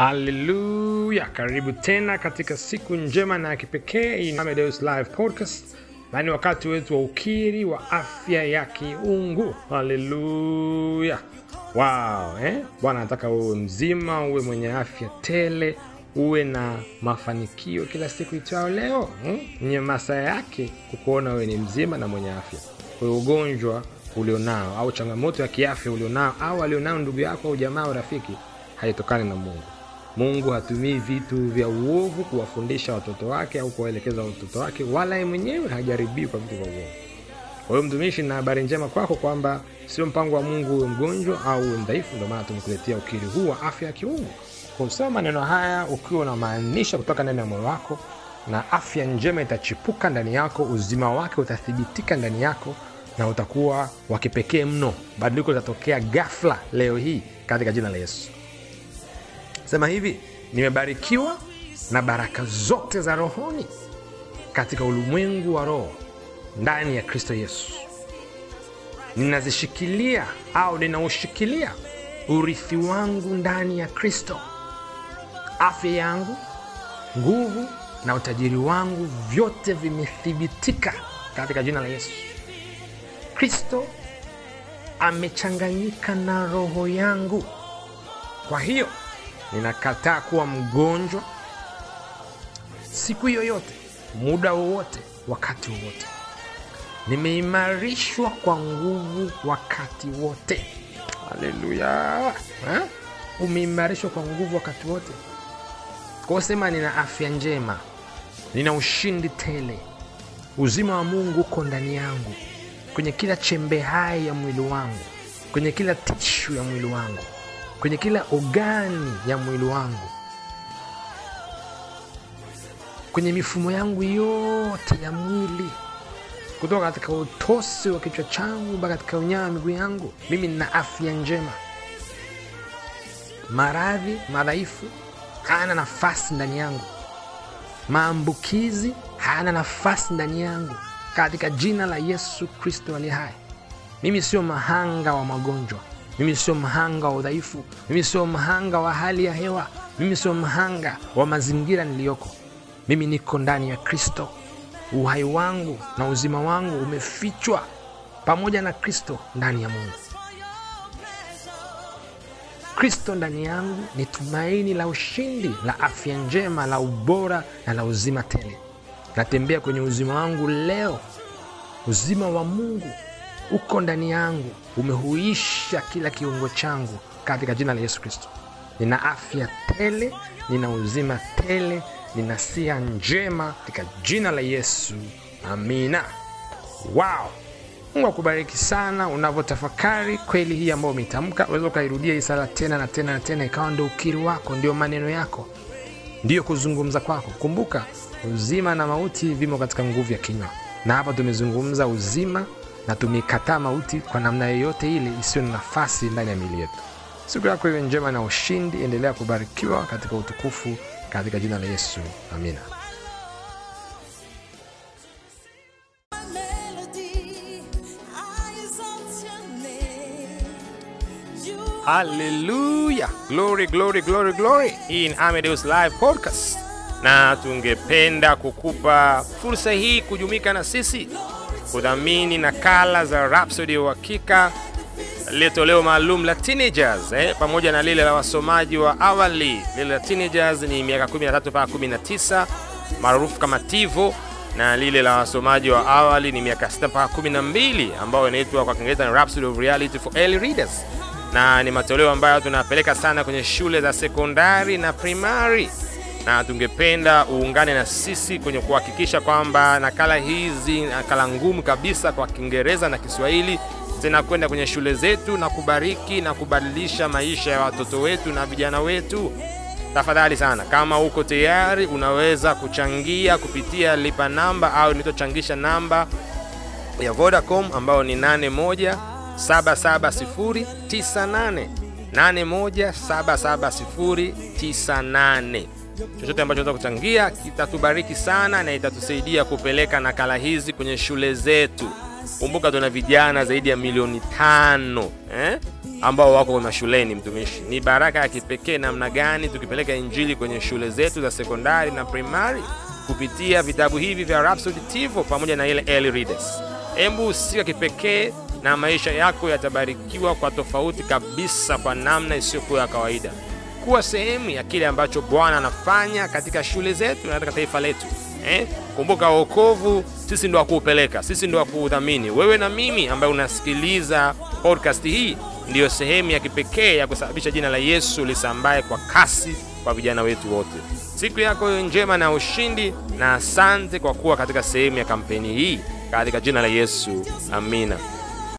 haleluya karibu tena katika siku njema na ya kipekee Amadeus live podcast. Na ni wakati wetu wa ukiri wa afya ya kiungu. Haleluya wow, eh? bwana anataka uwe mzima uwe mwenye afya tele uwe na mafanikio kila siku itwao leo hmm? nye masaa yake kukuona wewe ni mzima na mwenye afya. Kwa ugonjwa ulionao au changamoto ya kiafya ulionao au alionao ndugu yako au jamaa au rafiki haitokani na mungu mungu hatumii vitu vya uovu kuwafundisha watoto wake au kuwaelekeza watoto wake wala ye mwenyewe hajaribii kwa vitu vya uovu. Kwa hiyo mtumishi na habari njema kwako kwamba sio mpango wa mungu uwe mgonjwa au uwe mdhaifu ndio maana tumekuletea ukiri huu wa afya ya kiungu. Kusema maneno haya ukiwa unamaanisha kutoka ndani ya moyo wako na afya njema itachipuka ndani yako uzima wake utathibitika ndani yako na utakuwa wa kipekee mno. Badiliko litatokea gafla leo hii katika jina la yesu sema hivi nimebarikiwa na baraka zote za rohoni katika ulimwengu wa roho ndani ya kristo yesu. Ninazishikilia au ninaushikilia urithi wangu ndani ya kristo. Afya yangu nguvu na utajiri wangu vyote vimethibitika katika jina la yesu. Kristo amechanganyika na roho yangu. Kwa hiyo ninakataa kuwa mgonjwa siku yoyote muda wowote wakati wowote. Nimeimarishwa kwa nguvu wakati wote. Haleluya umeimarishwa kwa nguvu wakati wote. Kwao sema nina afya njema. Nina ushindi tele. Uzima wa mungu uko ndani yangu. Kwenye kila chembe hai ya mwili wangu. Kwenye kila tishu ya mwili wangu kwenye kila ogani ya mwili wangu kwenye mifumo yangu yote ya mwili kutoka katika utosi wa kichwa changu mpaka katika unyaa wa miguu yangu mimi nina afya njema. Maradhi madhaifu hana nafasi ndani yangu. Maambukizi hana nafasi ndani yangu. Katika jina la yesu kristo aliye hai mimi sio mahanga wa magonjwa mimi sio mhanga wa udhaifu. Mimi sio mhanga wa hali ya hewa. Mimi sio mhanga wa mazingira niliyoko. Mimi niko ndani ya kristo. Uhai wangu na uzima wangu umefichwa pamoja na kristo ndani ya mungu. Kristo ndani yangu ni tumaini la ushindi la afya njema la ubora na la uzima tele. Natembea kwenye uzima wangu leo. Uzima wa mungu uko ndani yangu. Umehuisha kila kiungo changu katika jina la yesu kristo. Nina afya tele nina uzima tele nina sia njema katika jina la yesu. Amina. Wow. Mungu akubariki sana unavyotafakari kweli hii ambayo umeitamka unaweza ukairudia hii sala tena na tena na tena ikawa ndio ukiri wako ndio maneno yako ndiyo kuzungumza kwako. Kumbuka uzima na mauti vimo katika nguvu ya kinywa. Na hapa tumezungumza uzima na tumeikataa mauti kwa namna yoyote ile isiyo na nafasi ndani ya mili yetu. Siku yako iwe njema na ushindi. Endelea kubarikiwa katika utukufu katika jina la yesu. Amina. Haleluya glory glory glory glory. Hii ni Amadeus live podcast. Na tungependa kukupa fursa hii kujumika na sisi kudhamini nakala za Rhapsody ya uhakika lile maalum la teenagers eh, pamoja na lile la wasomaji wa awali lile la teenagers ni miaka 13 mpaka 19 maarufu kama tivo na lile la wasomaji wa awali ni miaka 6 mpaka 12 ambayo inaitwa kwa kiingereza ni Rhapsody of reality for early readers. Na ni matoleo ambayo tunapeleka sana kwenye shule za sekondari na primary na tungependa uungane na sisi kwenye kuhakikisha kwamba nakala hizi nakala ngumu kabisa kwa kiingereza na kiswahili zinakwenda kwenye shule zetu na kubariki na kubadilisha maisha ya watoto wetu na vijana wetu. Tafadhali sana kama uko tayari unaweza kuchangia kupitia lipa namba au nitochangisha namba ya vodacom ambayo ni 81779098 81779098 chochote ambacho unaweza kuchangia kitatubariki sana na itatusaidia kupeleka nakala hizi kwenye shule zetu kumbuka tuna vijana zaidi ya milioni tano eh? ambao wako mashuleni. Mtumishi, ni baraka ya kipekee namna gani tukipeleka injili kwenye shule zetu za sekondari na primari kupitia vitabu hivi vya Rhapsody pamoja na ile early readers. Hebu husika kipekee na maisha yako yatabarikiwa kwa tofauti kabisa, kwa namna isiyokuwa ya kawaida. Kuwa sehemu ya kile ambacho Bwana anafanya katika shule zetu na katika taifa letu. Eh? Kumbuka wokovu sisi ndo wakuupeleka, sisi ndo wakuudhamini. Wewe na mimi ambaye unasikiliza podcast hii ndiyo sehemu ya kipekee ya kusababisha jina la Yesu lisambaye kwa kasi kwa vijana wetu wote. Siku yako njema na ushindi, na asante kwa kuwa katika sehemu ya kampeni hii, katika jina la Yesu, amina.